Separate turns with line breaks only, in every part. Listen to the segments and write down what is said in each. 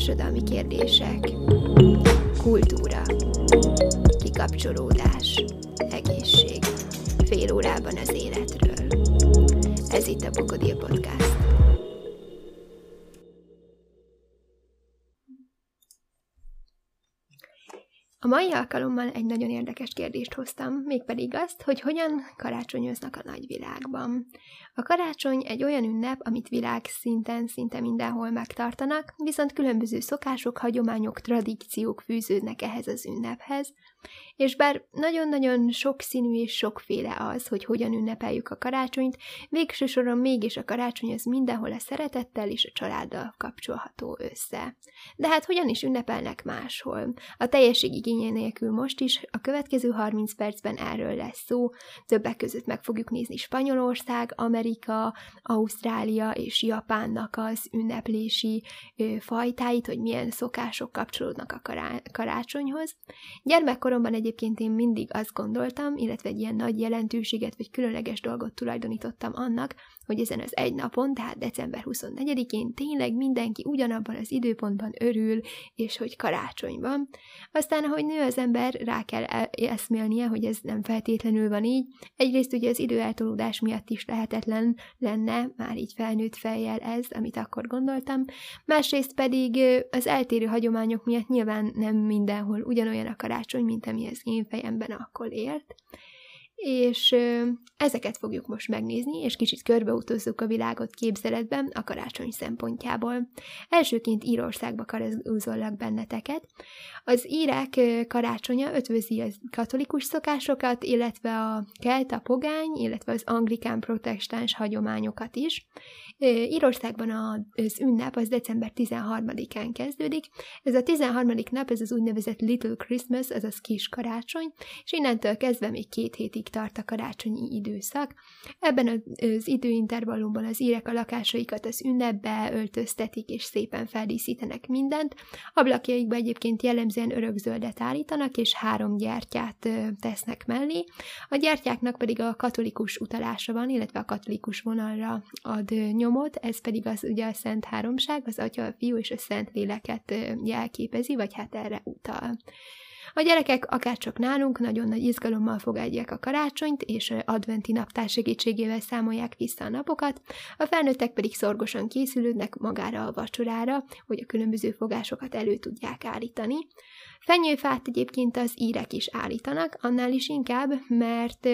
társadalmi kérdések, kultúra, mai alkalommal egy nagyon érdekes kérdést hoztam, mégpedig azt, hogy hogyan karácsonyoznak a nagyvilágban. A karácsony egy olyan ünnep, amit világszinten szinte mindenhol megtartanak, viszont különböző szokások, hagyományok, tradíciók fűződnek ehhez az ünnephez, és bár nagyon-nagyon sokszínű és sokféle az, hogy hogyan ünnepeljük a karácsonyt, végső soron mégis a karácsony az mindenhol a szeretettel és a családdal kapcsolható össze. De hát hogyan is ünnepelnek máshol? A teljesség igénye nélkül most is, a következő 30 percben erről lesz szó, többek között meg fogjuk nézni Spanyolország, Amerika, Ausztrália és Japánnak az ünneplési ö, fajtáit, hogy milyen szokások kapcsolódnak a kará- karácsonyhoz. Gyermekkoromban egy egyébként én mindig azt gondoltam, illetve egy ilyen nagy jelentőséget vagy különleges dolgot tulajdonítottam annak, hogy ezen az egy napon, tehát december 24-én tényleg mindenki ugyanabban az időpontban örül, és hogy karácsony van. Aztán, ahogy nő az ember, rá kell eszmélnie, hogy ez nem feltétlenül van így. Egyrészt ugye az időeltolódás miatt is lehetetlen lenne, már így felnőtt fejjel ez, amit akkor gondoltam. Másrészt pedig az eltérő hagyományok miatt nyilván nem mindenhol ugyanolyan a karácsony, mint ami az én fejemben akkor élt és ezeket fogjuk most megnézni, és kicsit körbeutozzuk a világot képzeletben a karácsony szempontjából. Elsőként Írországba karazúzollak benneteket. Az írek karácsonya ötvözi a katolikus szokásokat, illetve a kelta pogány, illetve az anglikán protestáns hagyományokat is. Írországban az ünnep az december 13-án kezdődik. Ez a 13. nap, ez az úgynevezett Little Christmas, azaz kis karácsony, és innentől kezdve még két hétig tart a karácsonyi időszak. Ebben az időintervallumban az írek a lakásaikat az ünnepbe öltöztetik, és szépen feldíszítenek mindent. Ablakjaikba egyébként jellemzően örökzöldet állítanak, és három gyertyát tesznek mellé. A gyertyáknak pedig a katolikus utalása van, illetve a katolikus vonalra ad nyomot, ez pedig az ugye a Szent Háromság, az Atya, a Fiú és a Szent Léleket jelképezi, vagy hát erre utal. A gyerekek akárcsak nálunk nagyon nagy izgalommal fogadják a karácsonyt, és adventi naptár segítségével számolják vissza a napokat, a felnőttek pedig szorgosan készülődnek magára a vacsorára, hogy a különböző fogásokat elő tudják állítani. Fenyőfát egyébként az írek is állítanak, annál is inkább, mert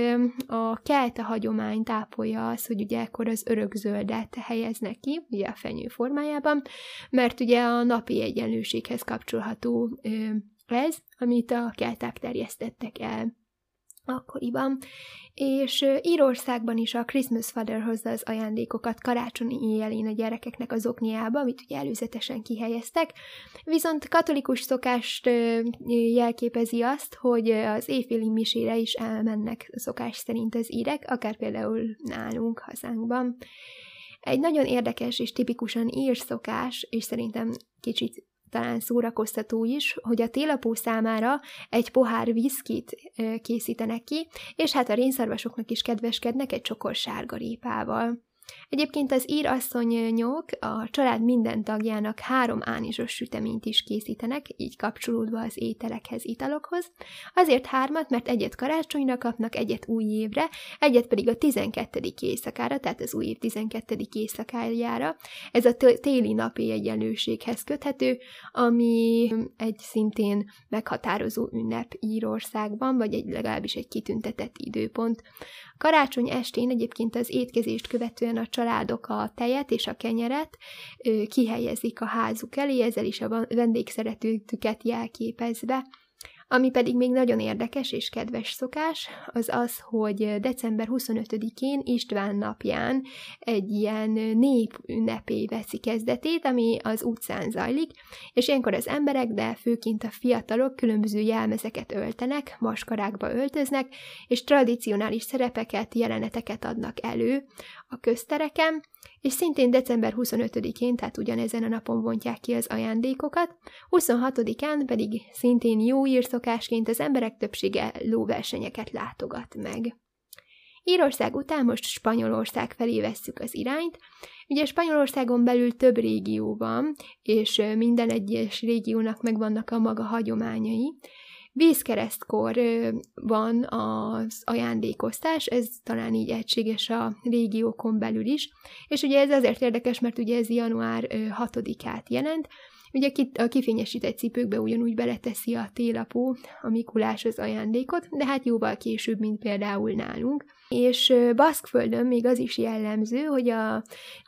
a kelta hagyomány tápolja az, hogy ugye ekkor az örökzöldet helyeznek ki, ugye a fenyő formájában, mert ugye a napi egyenlőséghez kapcsolható ez, amit a kelták terjesztettek el akkoriban, és Írországban is a Christmas Father hozza az ajándékokat karácsonyi éjjelén a gyerekeknek az okniába, amit ugye előzetesen kihelyeztek, viszont katolikus szokást jelképezi azt, hogy az éjféli misére is elmennek szokás szerint az írek, akár például nálunk, hazánkban. Egy nagyon érdekes és tipikusan ír szokás, és szerintem kicsit talán szórakoztató is, hogy a télapó számára egy pohár viszkit készítenek ki, és hát a rénszarvasoknak is kedveskednek egy csokor sárgarépával. Egyébként az ír asszonyok a család minden tagjának három ánizsos süteményt is készítenek, így kapcsolódva az ételekhez, italokhoz. Azért hármat, mert egyet karácsonyra kapnak, egyet új évre, egyet pedig a 12. éjszakára, tehát az új év 12. éjszakájára. Ez a téli napi egyenlőséghez köthető, ami egy szintén meghatározó ünnep Írországban, vagy egy legalábbis egy kitüntetett időpont. Karácsony estén egyébként az étkezést követően a családok a tejet és a kenyeret kihelyezik a házuk elé, ezzel is a vendégszeretőtüket jelképezve. Ami pedig még nagyon érdekes és kedves szokás, az az, hogy december 25-én István napján egy ilyen népünnepé veszi kezdetét, ami az utcán zajlik, és ilyenkor az emberek, de főként a fiatalok különböző jelmezeket öltenek, maskarákba öltöznek, és tradicionális szerepeket, jeleneteket adnak elő a köztereken, és szintén december 25-én, tehát ugyanezen a napon vontják ki az ajándékokat, 26-án pedig szintén jó írszokásként az emberek többsége lóversenyeket látogat meg. Írország után most Spanyolország felé vesszük az irányt. Ugye Spanyolországon belül több régió van, és minden egyes régiónak megvannak a maga hagyományai. Vízkeresztkor van az ajándékoztás, ez talán így egységes a régiókon belül is, és ugye ez azért érdekes, mert ugye ez január 6-át jelent, Ugye a kifényesített cipőkbe ugyanúgy beleteszi a télapó, a Mikulás az ajándékot, de hát jóval később, mint például nálunk. És Baszkföldön még az is jellemző, hogy a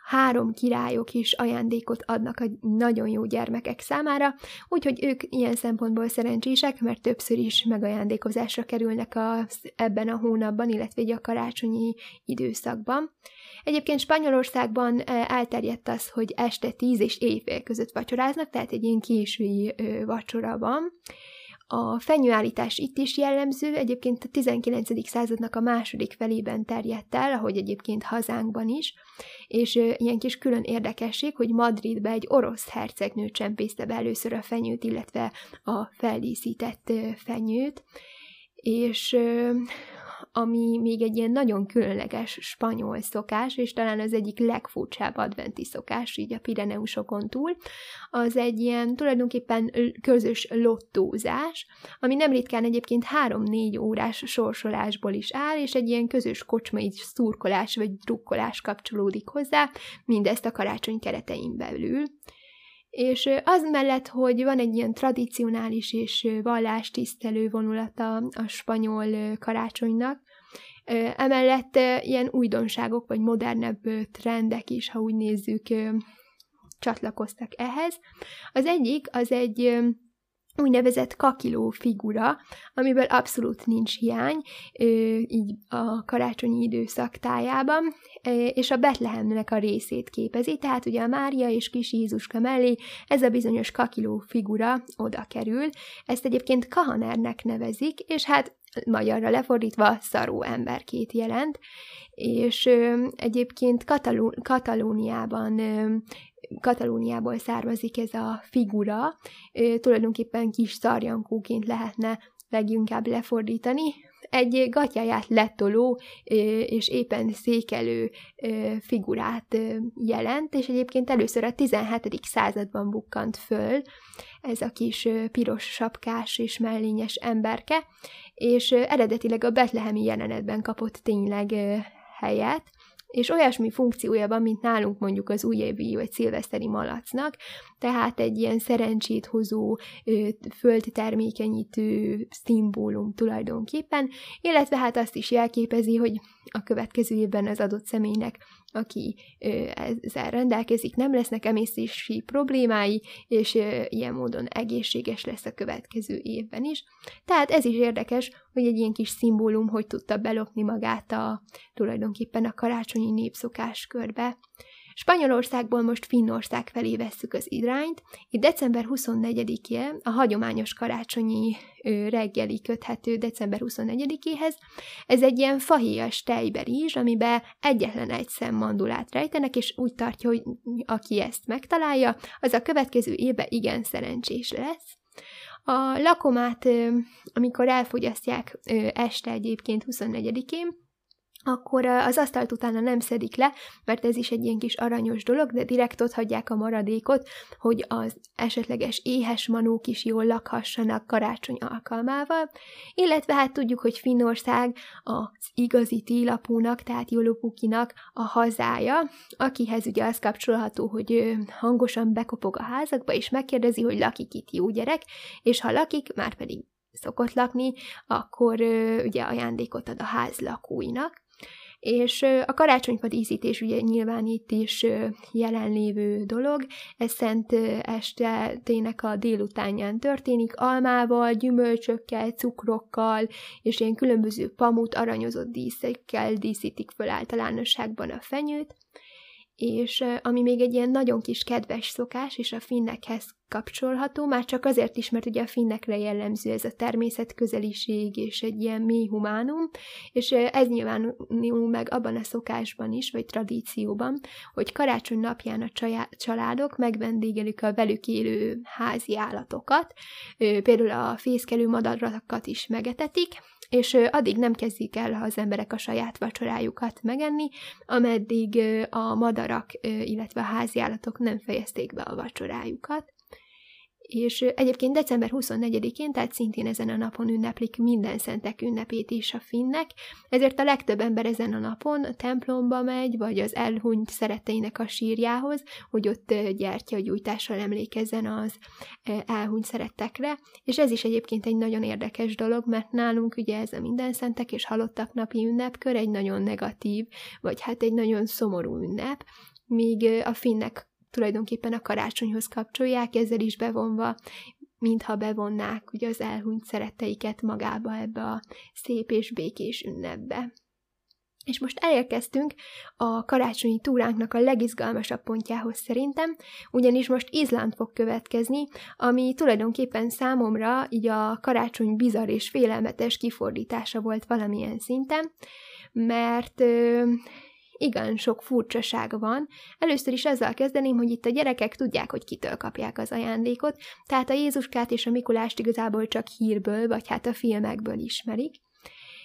három királyok is ajándékot adnak a nagyon jó gyermekek számára, úgyhogy ők ilyen szempontból szerencsések, mert többször is megajándékozásra kerülnek a, ebben a hónapban, illetve a karácsonyi időszakban. Egyébként Spanyolországban elterjedt az, hogy este 10 és éjfél között vacsoráznak, tehát egy ilyen késői vacsora van. A fenyőállítás itt is jellemző, egyébként a 19. századnak a második felében terjedt el, ahogy egyébként hazánkban is, és ilyen kis külön érdekesség, hogy Madridbe egy orosz hercegnő csempészte be először a fenyőt, illetve a feldíszített fenyőt, és ami még egy ilyen nagyon különleges spanyol szokás, és talán az egyik legfurcsább adventi szokás, így a Pireneusokon túl, az egy ilyen tulajdonképpen közös lottózás, ami nem ritkán egyébként három-négy órás sorsolásból is áll, és egy ilyen közös kocsmai szurkolás vagy drukkolás kapcsolódik hozzá, mindezt a karácsony keretein belül. És az mellett, hogy van egy ilyen tradicionális és vallástisztelő vonulata a spanyol karácsonynak, emellett ilyen újdonságok vagy modernebb trendek is, ha úgy nézzük, csatlakoztak ehhez. Az egyik az egy úgynevezett kakiló figura, amiből abszolút nincs hiány, így a karácsonyi időszak tájában, és a Betlehemnek a részét képezi, tehát ugye a Mária és kis Jézuska mellé ez a bizonyos kakiló figura oda kerül, ezt egyébként Kahanernek nevezik, és hát magyarra lefordítva szaró emberkét jelent, és ö, egyébként Kataló- Katalóniában ö, Katalóniából származik ez a figura, ö, tulajdonképpen kis szarjankóként lehetne leginkább lefordítani, egy gatyáját letoló és éppen székelő figurát jelent, és egyébként először a 17. században bukkant föl ez a kis piros sapkás és mellényes emberke, és eredetileg a betlehemi jelenetben kapott tényleg helyet, és olyasmi funkciója van, mint nálunk mondjuk az újévi vagy szilveszteri malacnak, tehát egy ilyen szerencsét hozó, földtermékenyítő szimbólum tulajdonképpen, illetve hát azt is jelképezi, hogy a következő évben az adott személynek aki ezzel rendelkezik, nem lesznek emésztési problémái, és ilyen módon egészséges lesz a következő évben is. Tehát ez is érdekes, hogy egy ilyen kis szimbólum hogy tudta belopni magát a tulajdonképpen a karácsonyi népszokás körbe. Spanyolországból most Finnország felé vesszük az irányt. Itt december 24-e a hagyományos karácsonyi reggeli köthető december 24-éhez. Ez egy ilyen fahéjas tejberizs, amiben egyetlen egy szem mandulát rejtenek, és úgy tartja, hogy aki ezt megtalálja, az a következő évben igen szerencsés lesz. A lakomát, amikor elfogyasztják este egyébként 24-én, akkor az asztalt utána nem szedik le, mert ez is egy ilyen kis aranyos dolog, de direkt ott hagyják a maradékot, hogy az esetleges éhes manók is jól lakhassanak karácsony alkalmával, illetve hát tudjuk, hogy Finnország az igazi télapónak, tehát Jolopukinak a hazája, akihez ugye az kapcsolható, hogy hangosan bekopog a házakba, és megkérdezi, hogy lakik itt jó gyerek, és ha lakik, már pedig szokott lakni, akkor ugye ajándékot ad a ház lakóinak. És a karácsonyfa díszítés ugye nyilván itt is jelenlévő dolog, ez szent estének a délutánján történik, almával, gyümölcsökkel, cukrokkal, és ilyen különböző pamut, aranyozott díszekkel díszítik föl általánosságban a fenyőt, és ami még egy ilyen nagyon kis kedves szokás, és a finnekhez kapcsolható, már csak azért is, mert ugye a finnekre jellemző ez a természetközeliség és egy ilyen mély humánum, és ez nyilvánul meg abban a szokásban is, vagy tradícióban, hogy karácsony napján a családok megvendégelik a velük élő házi állatokat, például a fészkelő madarakat is megetetik, és addig nem kezdik el az emberek a saját vacsorájukat megenni, ameddig a madarak, illetve a háziállatok nem fejezték be a vacsorájukat és egyébként december 24-én, tehát szintén ezen a napon ünneplik minden szentek ünnepét is a finnek, ezért a legtöbb ember ezen a napon a templomba megy, vagy az elhunyt szeretteinek a sírjához, hogy ott gyertyagyújtással emlékezzen az elhunyt szerettekre, és ez is egyébként egy nagyon érdekes dolog, mert nálunk ugye ez a minden szentek és halottak napi ünnepkör egy nagyon negatív, vagy hát egy nagyon szomorú ünnep, míg a finnek tulajdonképpen a karácsonyhoz kapcsolják, ezzel is bevonva, mintha bevonnák ugye az elhunyt szeretteiket magába ebbe a szép és békés ünnepbe. És most elérkeztünk a karácsonyi túránknak a legizgalmasabb pontjához szerintem, ugyanis most Izland fog következni, ami tulajdonképpen számomra így a karácsony bizarr és félelmetes kifordítása volt valamilyen szinten, mert igen sok furcsaság van. Először is azzal kezdeném, hogy itt a gyerekek tudják, hogy kitől kapják az ajándékot, tehát a Jézuskát és a Mikulást igazából csak hírből, vagy hát a filmekből ismerik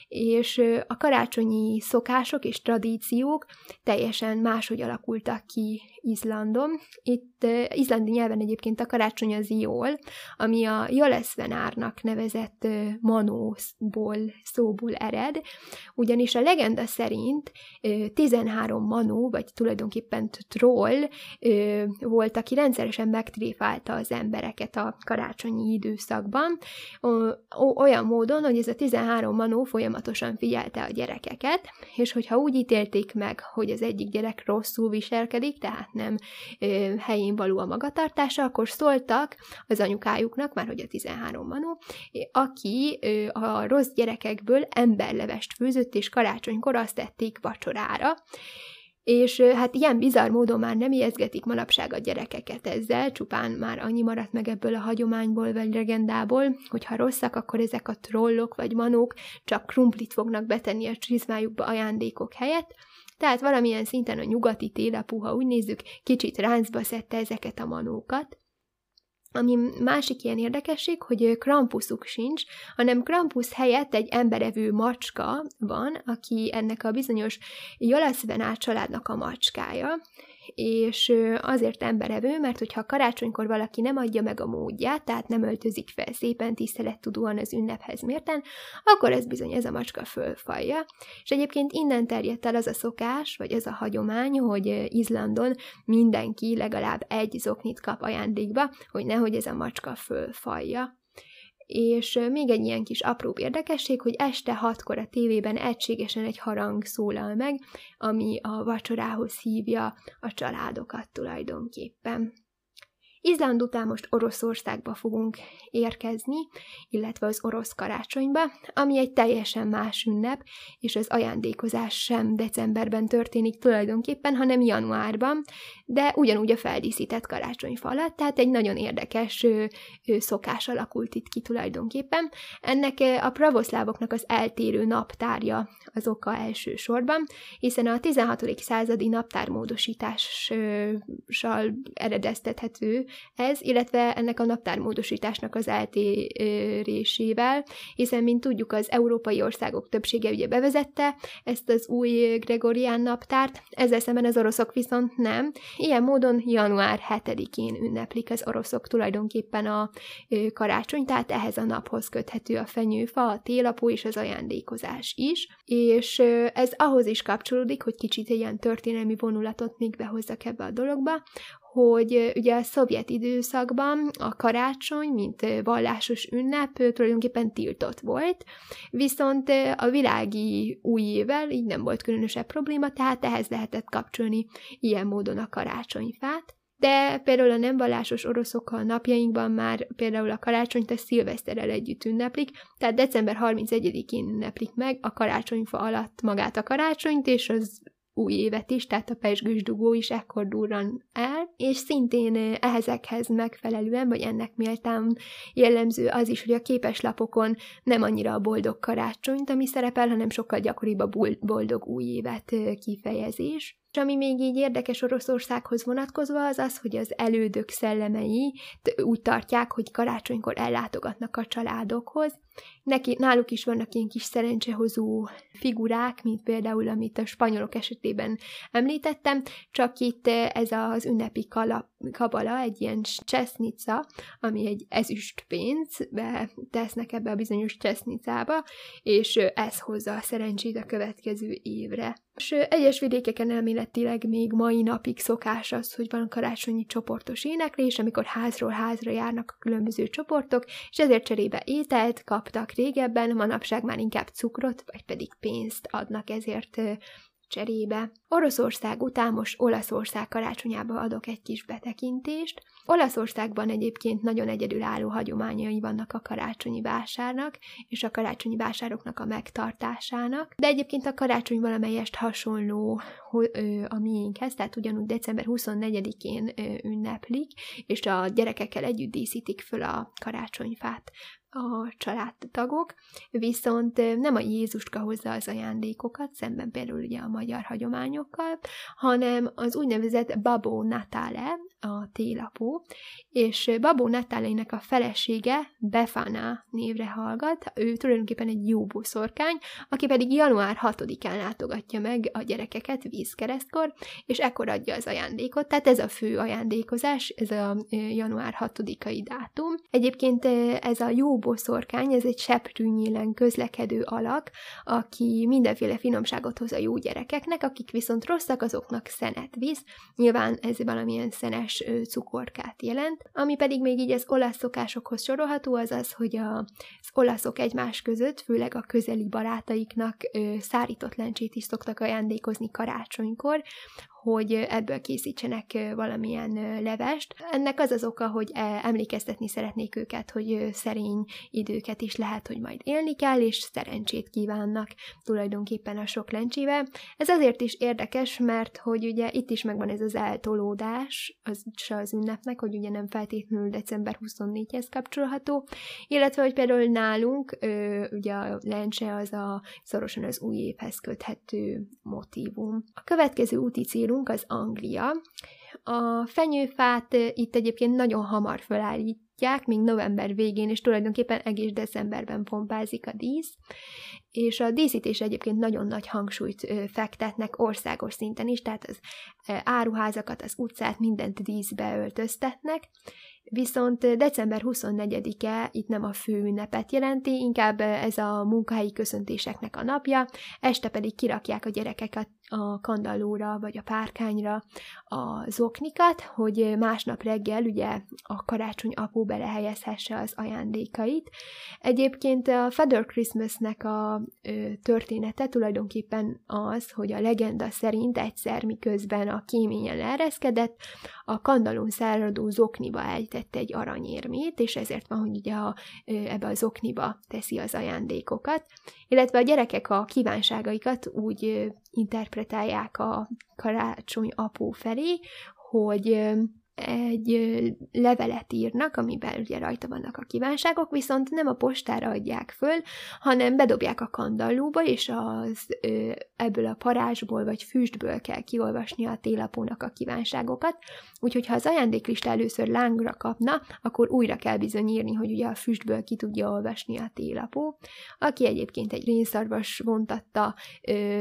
és a karácsonyi szokások és tradíciók teljesen máshogy alakultak ki Izlandon. Itt izlandi nyelven egyébként a karácsony az jól, ami a Jaleszvenárnak nevezett manóból szóból ered, ugyanis a legenda szerint 13 manó, vagy tulajdonképpen troll volt, aki rendszeresen megtréfálta az embereket a karácsonyi időszakban, olyan módon, hogy ez a 13 manó folyamatosan figyelte a gyerekeket, és hogyha úgy ítélték meg, hogy az egyik gyerek rosszul viselkedik, tehát nem ö, helyén való a magatartása, akkor szóltak az anyukájuknak, már hogy a 13 manó, aki ö, a rossz gyerekekből emberlevest főzött, és karácsonykor azt tették vacsorára, és hát ilyen bizarr módon már nem ijeszgetik manapság a gyerekeket ezzel, csupán már annyi maradt meg ebből a hagyományból vagy legendából, hogy ha rosszak, akkor ezek a trollok vagy manók csak krumplit fognak betenni a csizmájukba ajándékok helyett, tehát valamilyen szinten a nyugati télapú, ha úgy nézzük, kicsit ráncba szedte ezeket a manókat. Ami másik ilyen érdekesség, hogy Krampuszuk sincs, hanem Krampus helyett egy emberevő macska van, aki ennek a bizonyos Jolaszvenát családnak a macskája, és azért emberevő, mert hogyha karácsonykor valaki nem adja meg a módját, tehát nem öltözik fel szépen tisztelettudóan az ünnephez mérten, akkor ez bizony ez a macska fölfalja. És egyébként innen terjedt el az a szokás, vagy az a hagyomány, hogy Izlandon mindenki legalább egy zoknit kap ajándékba, hogy nehogy ez a macska fölfalja. És még egy ilyen kis apró érdekesség, hogy este hatkor a tévében egységesen egy harang szólal meg, ami a vacsorához hívja a családokat tulajdonképpen. Izland után most Oroszországba fogunk érkezni, illetve az orosz karácsonyba, ami egy teljesen más ünnep, és az ajándékozás sem decemberben történik tulajdonképpen, hanem januárban, de ugyanúgy a feldíszített karácsonyfa alatt, tehát egy nagyon érdekes ö, ö, szokás alakult itt ki tulajdonképpen. Ennek a pravoszlávoknak az eltérő naptárja az oka elsősorban, hiszen a 16. századi naptármódosítással eredeztethető ez, illetve ennek a naptármódosításnak az eltérésével, hiszen, mint tudjuk, az európai országok többsége ugye bevezette ezt az új Gregorián naptárt, ezzel szemben az oroszok viszont nem. Ilyen módon január 7-én ünneplik az oroszok tulajdonképpen a karácsony, tehát ehhez a naphoz köthető a fenyőfa, a télapó és az ajándékozás is, és ez ahhoz is kapcsolódik, hogy kicsit ilyen történelmi vonulatot még behozzak ebbe a dologba, hogy ugye a szovjet időszakban a karácsony, mint vallásos ünnep tulajdonképpen tiltott volt, viszont a világi új évvel így nem volt különösebb probléma, tehát ehhez lehetett kapcsolni ilyen módon a karácsonyfát. De például a nem vallásos oroszok a napjainkban már például a karácsonyt a szilveszterrel együtt ünneplik, tehát december 31-én ünneplik meg a karácsonyfa alatt magát a karácsonyt, és az új évet is, tehát a pesgős dugó is ekkor durran el, és szintén ehhezekhez megfelelően, vagy ennek méltán jellemző az is, hogy a képeslapokon nem annyira a boldog karácsonyt, ami szerepel, hanem sokkal gyakoribb a boldog új évet kifejezés. És ami még így érdekes Oroszországhoz vonatkozva az az, hogy az elődök szellemei úgy tartják, hogy karácsonykor ellátogatnak a családokhoz, Neki, náluk is vannak ilyen kis szerencsehozó figurák, mint például, amit a spanyolok esetében említettem, csak itt ez az ünnepi kala, kabala, egy ilyen csesznica, ami egy ezüst pénzbe tesznek ebbe a bizonyos csesznicába, és ez hozza a szerencsét a következő évre. És egyes vidékeken elméletileg még mai napig szokás az, hogy van karácsonyi csoportos éneklés, amikor házról házra járnak a különböző csoportok, és ezért cserébe ételt kaptak régebben, manapság már inkább cukrot, vagy pedig pénzt adnak ezért cserébe. Oroszország után most Olaszország karácsonyába adok egy kis betekintést. Olaszországban egyébként nagyon egyedülálló hagyományai vannak a karácsonyi vásárnak, és a karácsonyi vásároknak a megtartásának, de egyébként a karácsony valamelyest hasonló a miénkhez, tehát ugyanúgy december 24-én ünneplik, és a gyerekekkel együtt díszítik föl a karácsonyfát a családtagok, viszont nem a Jézuska hozza az ajándékokat, szemben például ugye a magyar hagyományokkal, hanem az úgynevezett Babó Natale, a télapó, és Babó Natálének a felesége Befana névre hallgat, ő tulajdonképpen egy jó boszorkány, aki pedig január 6-án látogatja meg a gyerekeket vízkeresztkor, és ekkor adja az ajándékot, tehát ez a fő ajándékozás, ez a január 6-ai dátum. Egyébként ez a jó boszorkány, ez egy seprűnyílen közlekedő alak, aki mindenféle finomságot hoz a jó gyerekeknek, akik viszont rosszak, azoknak szenet visz. Nyilván ez valamilyen szenes cukorkát jelent. Ami pedig még így az olasz szokásokhoz sorolható, az az, hogy a, az olaszok egymás között, főleg a közeli barátaiknak szárított lencsét is szoktak ajándékozni karácsonykor, hogy ebből készítsenek valamilyen levest. Ennek az az oka, hogy e, emlékeztetni szeretnék őket, hogy szerény időket is lehet, hogy majd élni kell, és szerencsét kívánnak tulajdonképpen a sok lencsével. Ez azért is érdekes, mert hogy ugye itt is megvan ez az eltolódás az, az ünnepnek, hogy ugye nem feltétlenül december 24-hez kapcsolható, illetve, hogy például nálunk ugye a lencse az a szorosan az új évhez köthető motívum. A következő úti célunk nálunk az Anglia. A fenyőfát itt egyébként nagyon hamar felállítják, még november végén, és tulajdonképpen egész decemberben pompázik a dísz, és a díszítés egyébként nagyon nagy hangsúlyt fektetnek országos szinten is, tehát az áruházakat, az utcát, mindent díszbe öltöztetnek, Viszont december 24-e itt nem a fő ünnepet jelenti, inkább ez a munkahelyi köszöntéseknek a napja, este pedig kirakják a gyerekeket a kandallóra vagy a párkányra a zoknikat, hogy másnap reggel ugye a karácsony apó belehelyezhesse az ajándékait. Egyébként a Feather Christmasnek a ö, története tulajdonképpen az, hogy a legenda szerint egyszer miközben a kéményen leereszkedett, a kandalon száradó zokniba ejtette egy aranyérmét, és ezért van, hogy ugye a, ebbe az zokniba teszi az ajándékokat, illetve a gyerekek a kívánságaikat úgy interpretálják a karácsony apó felé, hogy egy levelet írnak, amiben ugye rajta vannak a kívánságok, viszont nem a postára adják föl, hanem bedobják a kandallóba, és az ebből a parázsból vagy füstből kell kiolvasni a télapónak a kívánságokat. Úgyhogy ha az ajándéklista először lángra kapna, akkor újra kell bizony írni, hogy ugye a füstből ki tudja olvasni a télapó, aki egyébként egy rénszarvas vontatta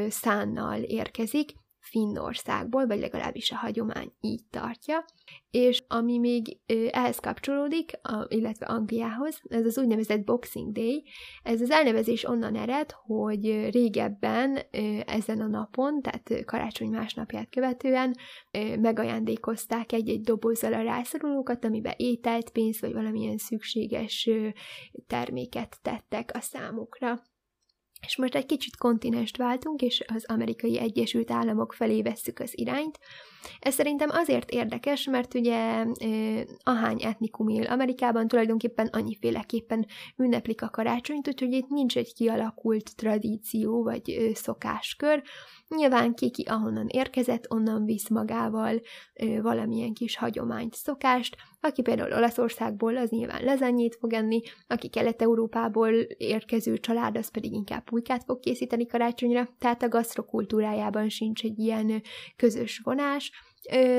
szánnal érkezik, Finnországból, vagy legalábbis a hagyomány így tartja, és ami még ehhez kapcsolódik, illetve Angliához, ez az úgynevezett Boxing Day. Ez az elnevezés onnan ered, hogy régebben ezen a napon, tehát karácsony másnapját követően megajándékozták egy-egy dobozzal a rászorulókat, amiben ételt, pénzt vagy valamilyen szükséges terméket tettek a számukra. És most egy kicsit kontinest váltunk, és az amerikai Egyesült Államok felé vesszük az irányt. Ez szerintem azért érdekes, mert ugye ahány etnikum él Amerikában, tulajdonképpen annyiféleképpen ünneplik a karácsonyt, úgyhogy itt nincs egy kialakult tradíció vagy szokáskör. Nyilván ki, ki ahonnan érkezett, onnan visz magával valamilyen kis hagyományt, szokást, aki például Olaszországból, az nyilván lezanyét fog enni, aki Kelet-Európából érkező család, az pedig inkább pulykát fog készíteni karácsonyra, tehát a gasztrokultúrájában sincs egy ilyen közös vonás,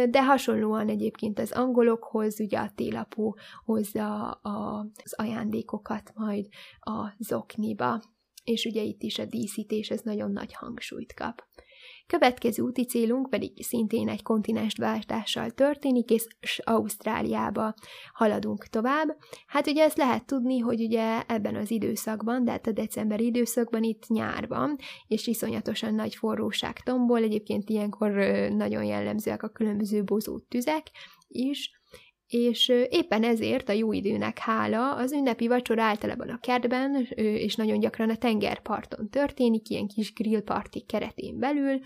de hasonlóan egyébként az angolokhoz, ugye a télapó hozza az ajándékokat majd a zokniba, és ugye itt is a díszítés ez nagyon nagy hangsúlyt kap. Következő úti célunk pedig szintén egy kontinensváltással történik, és Ausztráliába haladunk tovább. Hát ugye ezt lehet tudni, hogy ugye ebben az időszakban, de hát a decemberi időszakban itt nyár van, és iszonyatosan nagy forróság tombol, egyébként ilyenkor nagyon jellemzőek a különböző bozó tüzek is, és éppen ezért a jó időnek hála az ünnepi vacsora általában a kertben, és nagyon gyakran a tengerparton történik, ilyen kis grillparti keretén belül,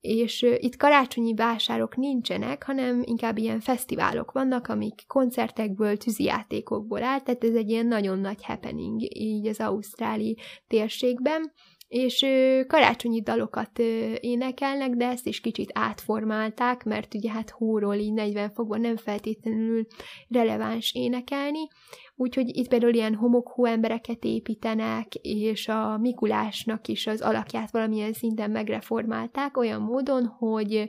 és itt karácsonyi vásárok nincsenek, hanem inkább ilyen fesztiválok vannak, amik koncertekből, tűzijátékokból áll, tehát ez egy ilyen nagyon nagy happening így az ausztráli térségben, és karácsonyi dalokat énekelnek, de ezt is kicsit átformálták, mert ugye hát hóról így 40 fokban nem feltétlenül releváns énekelni, úgyhogy itt például ilyen homokhó embereket építenek, és a Mikulásnak is az alakját valamilyen szinten megreformálták, olyan módon, hogy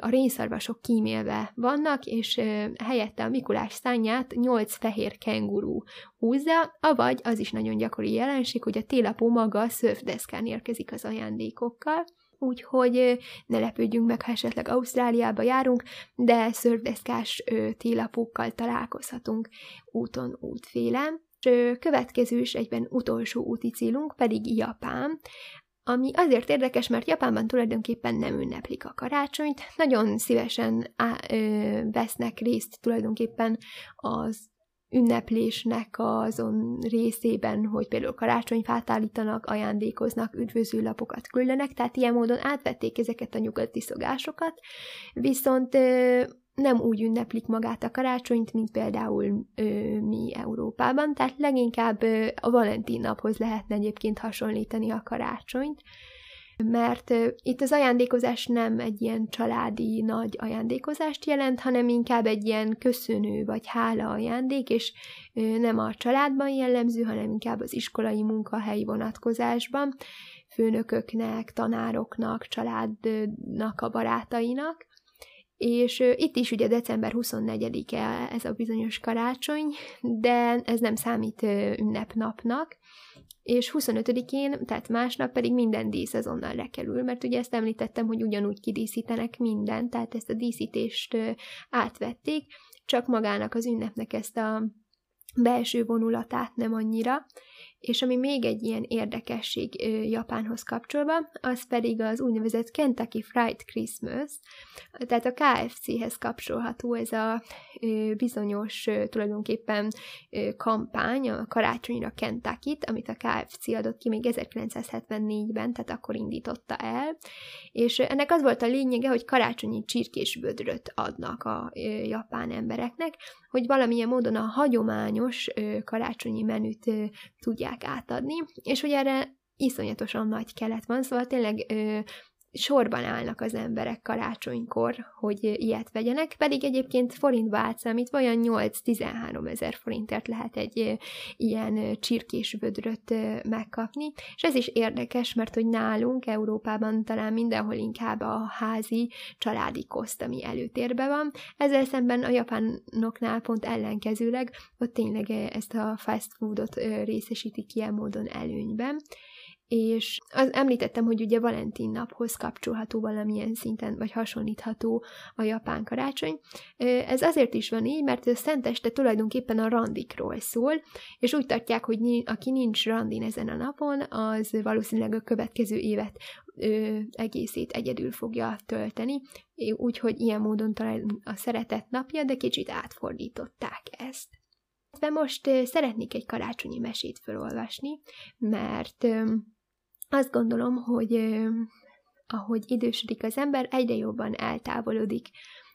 a rénszarvasok kímélve vannak, és helyette a Mikulás szányát nyolc fehér kenguru húzza, avagy az is nagyon gyakori jelenség, hogy a télapó maga a szörfdeszkán érkezik az ajándékokkal, úgyhogy ne lepődjünk meg, ha esetleg Ausztráliába járunk, de szörfdeszkás télapókkal találkozhatunk úton útféle. Következő és egyben utolsó úti célunk pedig Japán, ami azért érdekes, mert Japánban tulajdonképpen nem ünneplik a karácsonyt, nagyon szívesen á, ö, vesznek részt tulajdonképpen az ünneplésnek azon részében, hogy például karácsonyfát állítanak, ajándékoznak, üdvözőlapokat küldenek, tehát ilyen módon átvették ezeket a nyugati szogásokat, viszont nem úgy ünneplik magát a karácsonyt, mint például ö, mi Európában, tehát leginkább ö, a Valentin naphoz lehetne egyébként hasonlítani a karácsonyt, mert itt az ajándékozás nem egy ilyen családi nagy ajándékozást jelent, hanem inkább egy ilyen köszönő vagy hála ajándék, és nem a családban jellemző, hanem inkább az iskolai munkahelyi vonatkozásban, főnököknek, tanároknak, családnak, a barátainak. És itt is ugye december 24-e ez a bizonyos karácsony, de ez nem számít ünnepnapnak, és 25-én, tehát másnap pedig minden dísz azonnal lekerül, mert ugye ezt említettem, hogy ugyanúgy kidíszítenek mindent, tehát ezt a díszítést átvették, csak magának az ünnepnek ezt a belső vonulatát nem annyira, és ami még egy ilyen érdekesség Japánhoz kapcsolva, az pedig az úgynevezett Kentucky Fried Christmas, tehát a KFC-hez kapcsolható ez a bizonyos tulajdonképpen kampány, a karácsonyra Kentucky-t, amit a KFC adott ki még 1974-ben, tehát akkor indította el, és ennek az volt a lényege, hogy karácsonyi csirkés adnak a japán embereknek, hogy valamilyen módon a hagyományos karácsonyi menüt tudják átadni, és hogy erre iszonyatosan nagy kelet van, szóval tényleg sorban állnak az emberek karácsonykor, hogy ilyet vegyenek, pedig egyébként forintba átszámítva olyan 8-13 ezer forintért lehet egy ilyen csirkés vödröt megkapni, és ez is érdekes, mert hogy nálunk Európában talán mindenhol inkább a házi, családi koszt, ami előtérbe van, ezzel szemben a japánoknál pont ellenkezőleg ott tényleg ezt a fast foodot részesítik ilyen módon előnyben, és az, említettem, hogy ugye Valentin naphoz kapcsolható valamilyen szinten, vagy hasonlítható a japán karácsony. Ez azért is van így, mert a Szenteste tulajdonképpen a randikról szól, és úgy tartják, hogy aki nincs randin ezen a napon, az valószínűleg a következő évet egészét egyedül fogja tölteni, úgyhogy ilyen módon talán a szeretet napja, de kicsit átfordították ezt. De most szeretnék egy karácsonyi mesét felolvasni, mert azt gondolom, hogy ahogy idősödik az ember, egyre jobban eltávolodik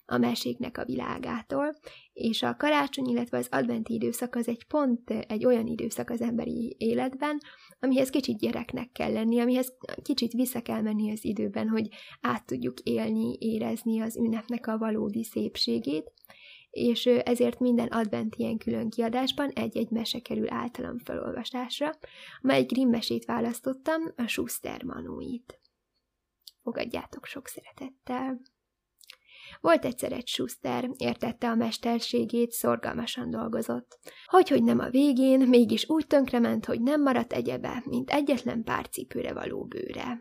a meséknek a világától, és a karácsony, illetve az adventi időszak az egy pont egy olyan időszak az emberi életben, amihez kicsit gyereknek kell lenni, amihez kicsit vissza kell menni az időben, hogy át tudjuk élni, érezni az ünnepnek a valódi szépségét, és ezért minden advent ilyen külön kiadásban egy-egy mese kerül általam felolvasásra, amely Grimm mesét választottam, a Schuster Manóit. Fogadjátok sok szeretettel! Volt egyszer egy Schuster, értette a mesterségét, szorgalmasan dolgozott. Hogy-hogy nem a végén, mégis úgy tönkrement, hogy nem maradt egyebe, mint egyetlen pár cipőre való bőre.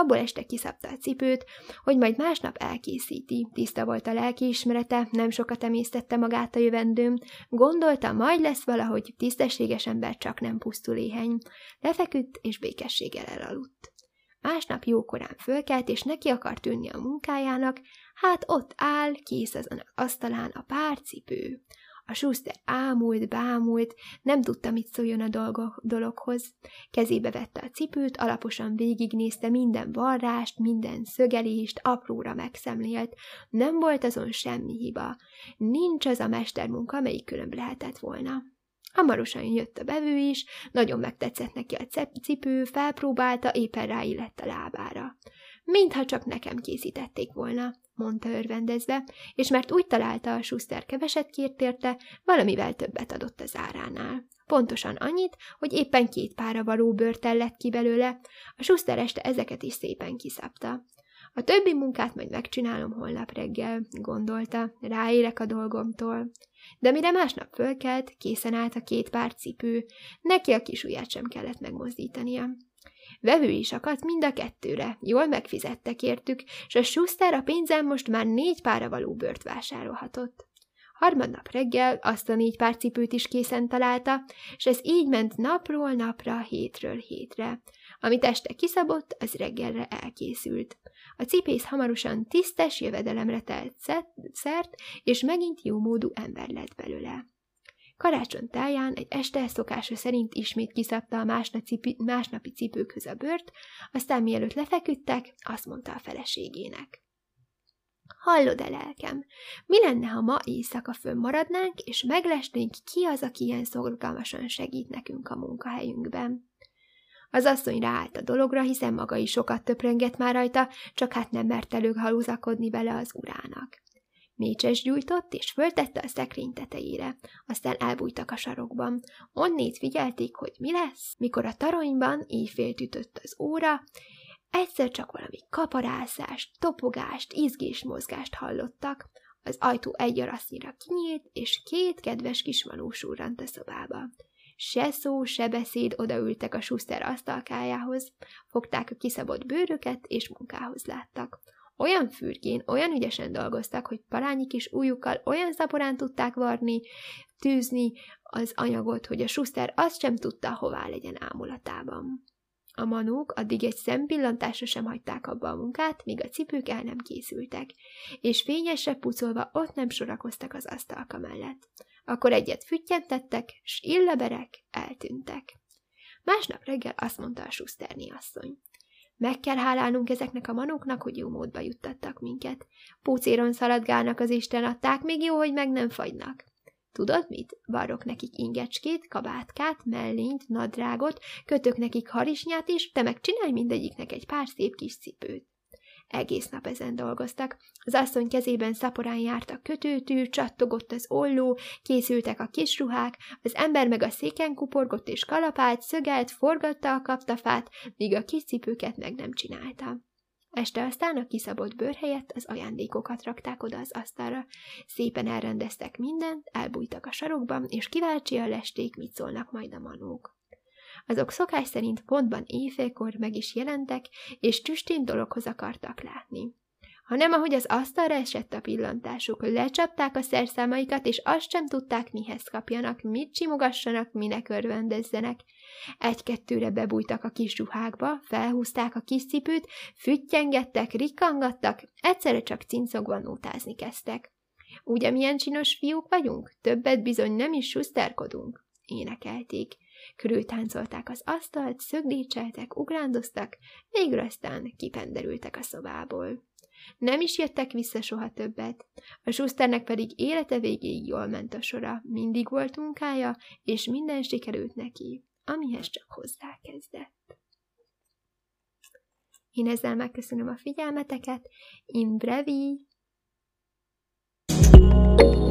Abból este kiszabta a cipőt, hogy majd másnap elkészíti. Tiszta volt a lelkiismerete, nem sokat emésztette magát a jövendőm. Gondolta, majd lesz valahogy, tisztességes ember csak nem pusztul éheny. Lefeküdt és békességgel elaludt. Másnap jókorán fölkelt, és neki akart ülni a munkájának, hát ott áll, kész az asztalán a párcipő. A Schuster ámult, bámult, nem tudta, mit szóljon a dolgok, dologhoz. Kezébe vette a cipőt, alaposan végignézte minden varrást, minden szögelést, apróra megszemlélt. Nem volt azon semmi hiba. Nincs az a mestermunka, melyik különb lehetett volna. Hamarosan jött a bevő is, nagyon megtetszett neki a cipő, felpróbálta, éppen ráillett a lábára. Mintha csak nekem készítették volna, mondta örvendezve, és mert úgy találta a Schuster keveset kért érte, valamivel többet adott az áránál. Pontosan annyit, hogy éppen két pára való bőrtel lett ki belőle, a Schuster este ezeket is szépen kiszabta. A többi munkát majd megcsinálom holnap reggel, gondolta, ráérek a dolgomtól. De mire másnap fölkelt, készen állt a két pár cipő, neki a kis ujját sem kellett megmozdítania. Vevő is akadt mind a kettőre, jól megfizettek értük, és a Schuster a pénzem most már négy pára való bört vásárolhatott. Harmadnap reggel azt a négy pár cipőt is készen találta, és ez így ment napról napra, hétről hétre. Amit este kiszabott, az reggelre elkészült. A cipész hamarosan tisztes jövedelemre telt szert, és megint jómódú ember lett belőle. Karácsony táján egy este szokása szerint ismét kiszabta a másnapi, másnapi cipőkhöz a bört, aztán mielőtt lefeküdtek, azt mondta a feleségének. Hallod-e, lelkem? Mi lenne, ha ma éjszaka fönnmaradnánk, és meglesnénk, ki az, aki ilyen szorgalmasan segít nekünk a munkahelyünkben? Az asszony ráállt a dologra, hiszen maga is sokat töprengett már rajta, csak hát nem mert előhalúzakodni vele az urának. Mécses gyújtott, és föltette a szekrény tetejére, aztán elbújtak a sarokban. Onnét figyelték, hogy mi lesz, mikor a taronyban éjfél ütött az óra, egyszer csak valami kaparászást, topogást, izgés mozgást hallottak, az ajtó egy arasznyira kinyílt, és két kedves kis manós a szobába. Se szó, se beszéd odaültek a Schuster asztalkájához, fogták a kiszabott bőröket, és munkához láttak. Olyan fürgén, olyan ügyesen dolgoztak, hogy parányi kis újukkal olyan szaporán tudták varni, tűzni az anyagot, hogy a Schuster azt sem tudta, hová legyen ámulatában. A manók addig egy szempillantásra sem hagyták abba a munkát, míg a cipők el nem készültek, és fényesre pucolva ott nem sorakoztak az asztalka mellett. Akkor egyet füttyentettek, s illeberek eltűntek. Másnap reggel azt mondta a Schusterni asszony. Meg kell hálálnunk ezeknek a manóknak, hogy jó módba juttattak minket. Pócéron szaladgálnak az Isten adták, még jó, hogy meg nem fagynak. Tudod mit? Varrok nekik ingecskét, kabátkát, mellényt, nadrágot, kötök nekik harisnyát is, te meg csinálj mindegyiknek egy pár szép kis cipőt. Egész nap ezen dolgoztak. Az asszony kezében szaporán járt a kötőtű, csattogott az olló, készültek a kis ruhák, az ember meg a széken kuporgott és kalapált, szögelt, forgatta a kaptafát, míg a kis cipőket meg nem csinálta. Este aztán a kiszabott bőr helyett az ajándékokat rakták oda az asztalra. Szépen elrendeztek mindent, elbújtak a sarokban, és kíváncsi a lesték, mit szólnak majd a manók. Azok szokás szerint pontban éjfélkor meg is jelentek, és tüstén dologhoz akartak látni hanem ahogy az asztalra esett a pillantásuk, lecsapták a szerszámaikat, és azt sem tudták, mihez kapjanak, mit csimogassanak, minek örvendezzenek. Egy-kettőre bebújtak a kis ruhákba, felhúzták a kis cipőt, füttyengettek, rikkangattak, egyszerre csak cincogva nótázni kezdtek. Ugye milyen csinos fiúk vagyunk? Többet bizony nem is suszterkodunk, énekelték. Körültáncolták az asztalt, szögdécseltek, ugrándoztak, végül aztán kipenderültek a szobából. Nem is jöttek vissza soha többet. A Schusternek pedig élete végéig jól ment a sora, mindig volt munkája, és minden sikerült neki, amihez csak hozzákezdett. Én ezzel megköszönöm a figyelmeteket. In brevi! thank you